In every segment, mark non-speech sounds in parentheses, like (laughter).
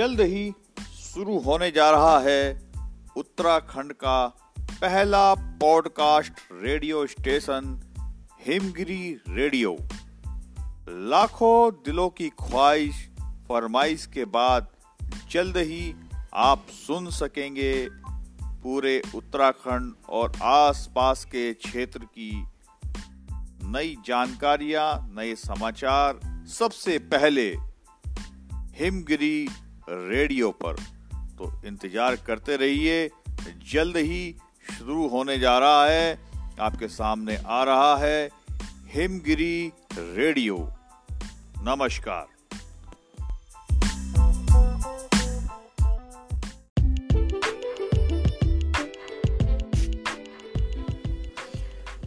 जल्द ही शुरू होने जा रहा है उत्तराखंड का पहला podcast radio station, Himgiri radio. लाखों दिलों की ख्वाहिश, फरमाइश के बाद जल्द ही आप सुन सकेंगे पूरे उत्तराखंड और आसपास के क्षेत्र की नई जानकारियाँ, नए समाचार। सबसे पहले हिमगिरी रेडियो पर। तो इंतज़ार करते रहिए, जल्द ही शुरू होने जा रहा है, आपके सामने आ रहा है हिमगिरी रेडियो। नमस्कार।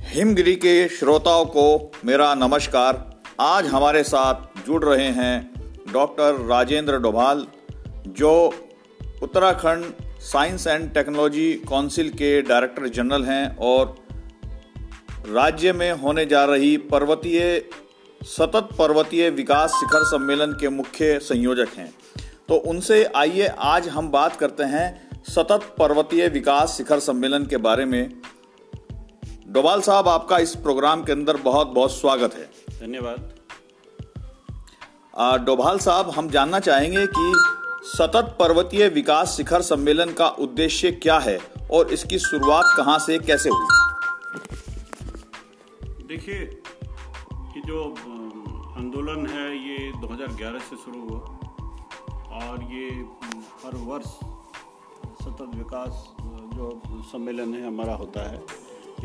हिमगिरी के श्रोताओं को मेरा नमस्कार। आज हमारे साथ जुड़ रहे हैं डॉक्टर राजेंद्र डोभाल जो Uttarakhand science and technology council के डायरेक्टर जनरल हैं और राज्य में होने जा रही पर्वतीय सतत पर्वतीय विकास शिखर सम्मेलन के मुख्य संयोजक हैं। तो उनसे आइए आज हम बात करते हैं सतत पर्वतीय विकास शिखर सम्मेलन के बारे में। डोभाल साहब आपका इस प्रोग्राम के अंदर बहुत बहुत स्वागत है। धन्यवाद। डोभाल साहब हम जानना चाहेंगे कि सतत पर्वतीय विकास शिखर सम्मेलन का उद्देश्य क्या है और इसकी शुरुआत कहाँ से, कैसे हुई? देखिए कि जो आंदोलन है, ये 2011 से शुरू हुआ और ये हर वर्ष सतत विकास जो सम्मेलन है, हमारा होता है।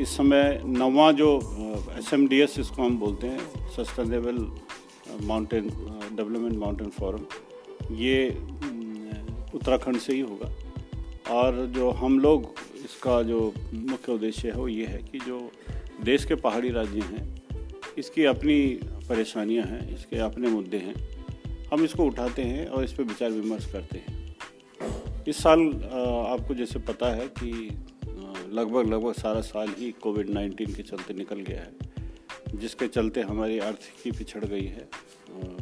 इस समय नवा जो एस एम डी एस इसको हम बोलते हैं sustainable mountain development mountain forum ये उत्तराखंड से ही होगा। और जो हम लोग इसका जो मुख्य उद्देश्य है वो ये है कि जो देश के पहाड़ी राज्य हैं, इसकी अपनी परेशानियाँ हैं, इसके अपने मुद्दे हैं, हम इसको उठाते हैं और इस पर विचार विमर्श करते हैं। इस साल आपको जैसे पता है कि लगभग लगभग सारा साल ही कोविड नाइन्टीन के चलते निकल गया है, जिसके चलते हमारी आर्थिकी पिछड़ गई है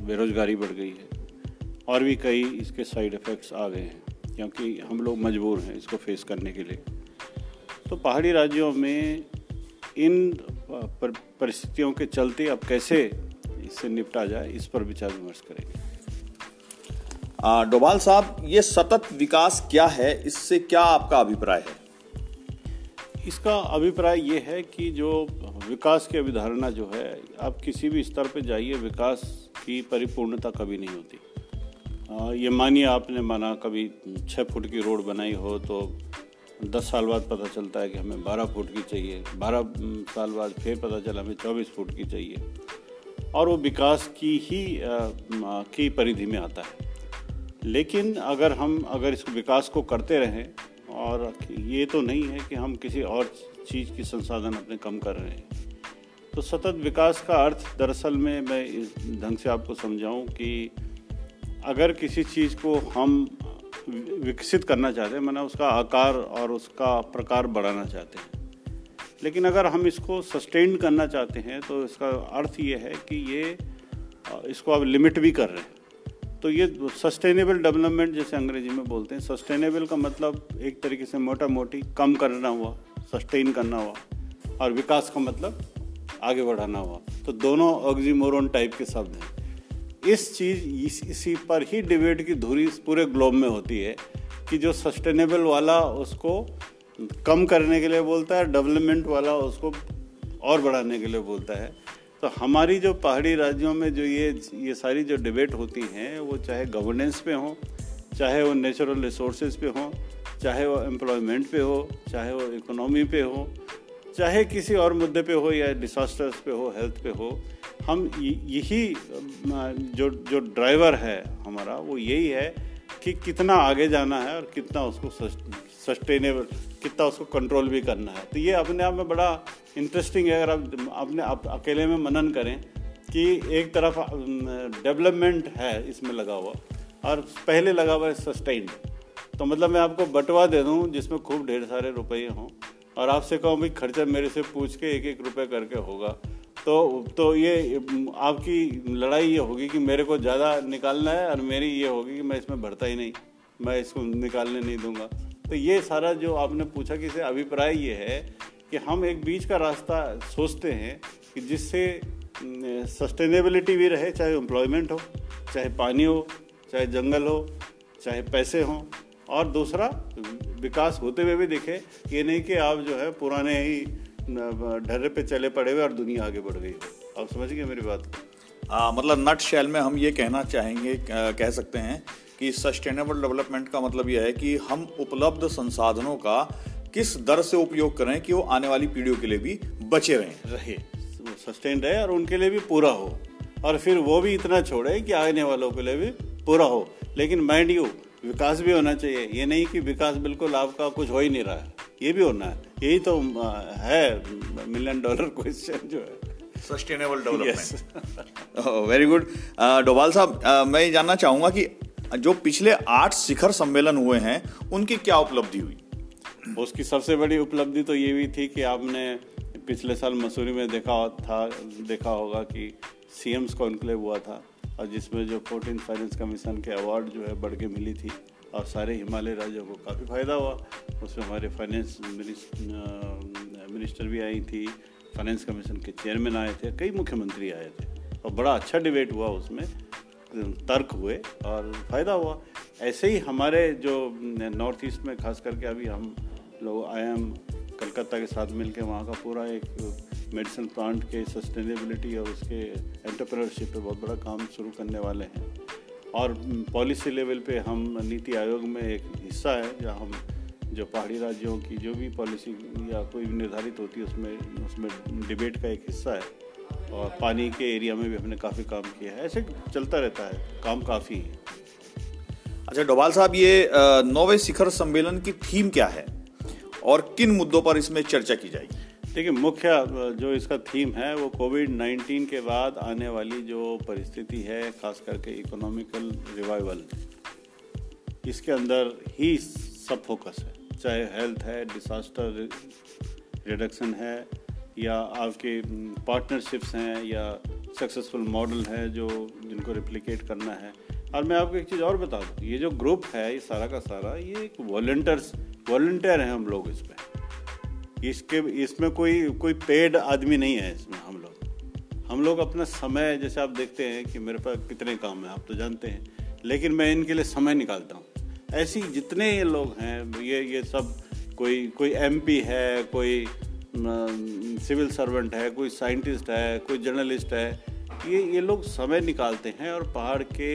बेरोज़गारी बढ़ गई है। और भी कई इसके साइड इफ़ेक्ट्स आ गए हैं क्योंकि हम लोग मजबूर हैं इसको फेस करने के लिए। तो पहाड़ी राज्यों में इन परिस्थितियों के चलते अब कैसे इससे निपटा जाए इस पर विचार विमर्श करेंगे। डोभाल साहब ये सतत विकास क्या है? इससे क्या आपका अभिप्राय है? इसका अभिप्राय ये है कि जो विकास की अवधारणा जो है आप किसी भी स्तर पर जाइए विकास की परिपूर्णता कभी नहीं होती। ये मानिए आपने माना कभी छः फुट की रोड बनाई हो तो दस साल बाद पता चलता है कि हमें बारह फुट की चाहिए। बारह साल बाद फिर पता चला हमें चौबीस फुट की चाहिए। और वो विकास की ही आ, की परिधि में आता है। लेकिन अगर हम अगर इस विकास को करते रहें और ये तो नहीं है कि हम किसी और चीज़ की संसाधन अपने कम कर रहे हैं। तो सतत विकास का अर्थ दरअसल में मैं इस ढंग से आपको समझाऊं कि अगर किसी चीज़ को हम विकसित करना चाहते हैं मैंने उसका आकार और उसका प्रकार बढ़ाना चाहते हैं। लेकिन अगर हम इसको सस्टेन करना चाहते हैं तो इसका अर्थ ये है कि ये, इसको अब लिमिट भी कर रहे हैं। तो ये सस्टेनेबल डेवलपमेंट जैसे अंग्रेज़ी में बोलते हैं सस्टेनेबल का मतलब एक तरीके से मोटा मोटी कम करना हुआ सस्टेन करना हुआ, और विकास का मतलब आगे बढ़ाना हुआ। तो दोनों ऑक्जीमोरन टाइप के शब्द हैं। इस चीज़ इस, इसी पर ही डिबेट की धुरी पूरे ग्लोब में होती है कि जो सस्टेनेबल वाला उसको कम करने के लिए बोलता है डेवलपमेंट वाला उसको और बढ़ाने के लिए बोलता है। तो हमारी जो पहाड़ी राज्यों में जो ये ये सारी जो डिबेट होती हैं वो चाहे गवर्नेंस पे हो चाहे वो नेचुरल रिसोर्सेज पे हो चाहे वो एम्प्लॉयमेंट पे हो चाहे वो इकोनॉमी पे हो चाहे किसी और मुद्दे पे हो या डिसास्टर्स पे हो हेल्थ पे हो हम यही जो जो ड्राइवर है हमारा, वो यही है कि कितना आगे जाना है और कितना उसको सस्टेनेबल, कितना उसको कंट्रोल भी करना है। तो ये अपने आप में बड़ा इंटरेस्टिंग है, अगर आप, अपने, आप अकेले में मनन करें कि एक तरफ़ डेवलपमेंट है इसमें लगा हुआ और पहले लगा हुआ है सस्टेन। तो मतलब मैं आपको बटवा दे दूँ, जिसमें खूब ढेर सारे रुपये हों और आपसे कहूँ, भाई, खर्चा मेरे से पूछ के एक एक रुपये करके होगा। तो तो ये, आपकी लड़ाई ये होगी कि मेरे को ज़्यादा निकालना है और मेरी ये होगी कि मैं इसमें भरता ही नहीं। मैं इसको निकालने नहीं दूँगा। तो ये सारा जो आपने पूछा कि इसे अभिप्राय ये है कि हम एक बीच का रास्ता सोचते हैं कि जिससे सस्टेनेबिलिटी भी रहे, चाहे एम्प्लॉयमेंट हो, चाहे पानी हो, चाहे जंगल हो, चाहे पैसे हों, और दूसरा विकास होते हुए भी दिखे, ये नहीं कि आप जो है पुराने ही ढर्रे पे चले पड़े हुए और दुनिया आगे बढ़ गई। आप समझ गए मेरी बात? आ, मतलब नट शैल में हम ये कहना चाहेंगे कह सकते हैं कि सस्टेनेबल डेवलपमेंट का मतलब यह है कि हम उपलब्ध संसाधनों का किस दर से उपयोग करें कि वो आने वाली पीढ़ियों के लिए भी बचे रहें। रहे। सस्टेन रहे और उनके लिए भी पूरा हो। और फिर वो भी इतना छोड़े कि आने वालों के लिए भी पूरा हो। लेकिन माइंड यू विकास भी होना चाहिए। ये नहीं कि विकास बिल्कुल आपका कुछ हो ही नहीं रहा है। ये भी होना है। यही तो है मिलियन डॉलर क्वेश्चन जो है। Sustainable development very good Dobhal साहब मैं ये जानना चाहूँगा कि जो पिछले आठ शिखर सम्मेलन हुए हैं उनकी क्या उपलब्धि हुई? उसकी सबसे बड़ी उपलब्धि तो ये भी थी कि आपने पिछले साल मसूरी में देखा था देखा होगा कि सीएम्स कॉन्क्लेव हुआ था और जिसमें जो फोर्टीन फाइनेंस कमीशन के अवार्ड जो है बढ़ के मिली थी। और सारे हिमालय राज्यों को काफ़ी फ़ायदा हुआ। उसमें हमारे फाइनेंस मिनिस्टर भी आई थी फाइनेंस कमीशन के चेयरमैन आए थे, कई मुख्यमंत्री आए थे। और बड़ा अच्छा डिबेट हुआ उसमें। तर्क हुए और फ़ायदा हुआ। ऐसे ही हमारे जो नॉर्थ ईस्ट में खास करके अभी हम लोग आई एम कलकत्ता के साथ मिलके वहाँ का पूरा एक मेडिसिन प्लांट के सस्टेनेबिलिटी और उसके एंटरप्रेन्योरशिप पे बहुत बड़ा काम शुरू करने वाले हैं। और पॉलिसी लेवल पे हम नीति आयोग में एक हिस्सा है जहाँ हम जो पहाड़ी राज्यों की जो भी पॉलिसी या कोई भी निर्धारित होती है, उसमें उसमें डिबेट का एक हिस्सा है। और पानी के एरिया में भी हमने काफ़ी काम किया है। ऐसे चलता रहता है, काम काफ़ी है। अच्छा डोभाल साहब, ये नौवे शिखर सम्मेलन की थीम क्या है? और किन मुद्दों पर इसमें चर्चा की जाएगी? देखिए, मुख्य जो इसका थीम है, वो कोविड 19 के बाद आने वाली जो परिस्थिति है, खास करके इकोनॉमिकल रिवाइवल इसके अंदर ही सब फोकस है। चाहे हेल्थ है डिसास्टर रिडक्शन है, या आपके पार्टनरशिप्स हैं, या सक्सेसफुल मॉडल है जो, जिनको रिप्लिकेट करना है। और मैं आपको एक चीज़ और बता दूँ, ये जो ग्रुप है, ये सारा का सारा, ये एक वॉल्टियर्स वॉल्टियर हैं हम लोग इसमें इसके, इसमें कोई कोई पेड आदमी नहीं है इसमें, हम लोग। हम लोग अपना समय, जैसे आप देखते हैं कि मेरे पास कितने काम है, आप तो जानते हैं, लेकिन मैं इनके लिए समय निकालता हूँ। ऐसी जितने ये लोग हैं, ये ये सब, कोई कोई एमपी है, कोई सिविल सर्वेंट है, कोई साइंटिस्ट है, कोई जर्नलिस्ट है, ये ये लोग समय निकालते हैं और पहाड़ के,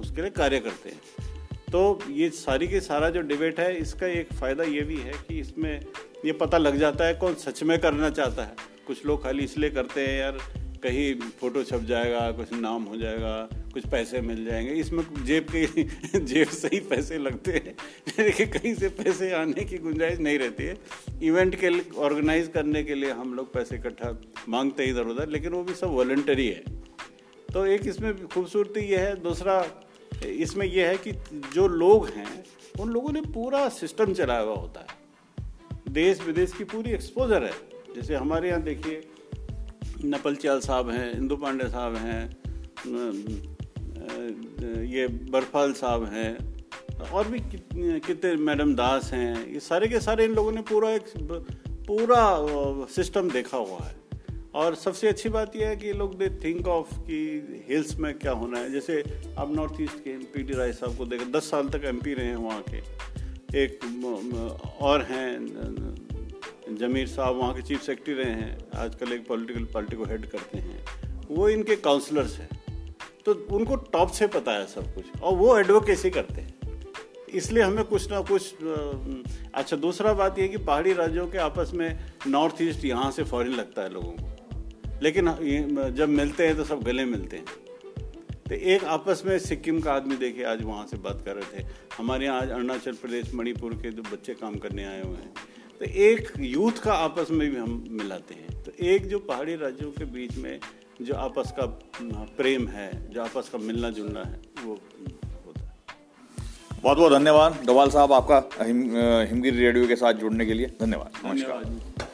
उसके लिए कार्य करते हैं। तो ये सारी के सारा जो डिबेट है, इसका एक फ़ायदा ये भी है कि इसमें ये पता लग जाता है कौन सच में करना चाहता है। कुछ लोग खाली इसलिए करते हैं यार, कहीं फ़ोटो छप जाएगा, कुछ नाम हो जाएगा, कुछ पैसे मिल जाएँगे। इसमें जेब के (laughs) जेब से ही पैसे लगते हैं। (laughs) लेकिन कहीं से पैसे आने की गुंजाइश नहीं रहती है। इवेंट के ऑर्गेनाइज करने के लिए हम लोग पैसे इकट्ठा मांगते हैं इधर उधर, लेकिन वो भी सब वॉल्टरी है। तो एक इसमें खूबसूरती ये है, दूसरा इसमें यह है कि जो लोग हैं, उन लोगों ने पूरा सिस्टम चलाया हुआ होता है। देश विदेश की पूरी एक्सपोजर है। जैसे हमारे यहाँ देखिए, नपल चाल साहब हैं, इंदु पांडे साहब हैं ये बर्फाल साहब हैं, और भी कितने मैडम दास हैं, ये सारे के सारे इन लोगों ने पूरा एक पूरा सिस्टम देखा हुआ है। और सबसे अच्छी बात यह है कि लोग दे थिंक ऑफ़ कि हिल्स में क्या होना है। जैसे आप नॉर्थ ईस्ट के एम पी डी राय साहब को देखें, दस साल तक एमपी रहे हैं वहाँ के। एक और हैं जमीर साहब वहाँ के चीफ सेक्रेटरी रहे हैं, आजकल एक पॉलिटिकल पार्टी को हेड करते हैं, वो इनके काउंसलर्स हैं तो उनको टॉप से पता है सब कुछ, और वो एडवोकेसी करते हैं। इसलिए हमें कुछ ना कुछ अच्छा दूसरा बात यह कि पहाड़ी राज्यों के आपस में नॉर्थ ईस्ट यहाँ से फॉरेन लगता है लोगों को, लेकिन जब मिलते हैं तो सब गले मिलते हैं। तो एक आपस में सिक्किम का आदमी देखे आज वहाँ से बात कर रहे थे। हमारे यहाँ आज अरुणाचल प्रदेश मणिपुर के जो बच्चे काम करने आए हुए हैं। तो एक यूथ का आपस में भी हम मिलाते हैं। तो एक जो पहाड़ी राज्यों के बीच में जो आपस का प्रेम है जो आपस का मिलना जुलना है वो होता है। बहुत बहुत धन्यवाद। डोवाल साहब आपका हिम, हिमगिरी रेडियो के साथ जुड़ने के लिए धन्यवाद। नमस्कार।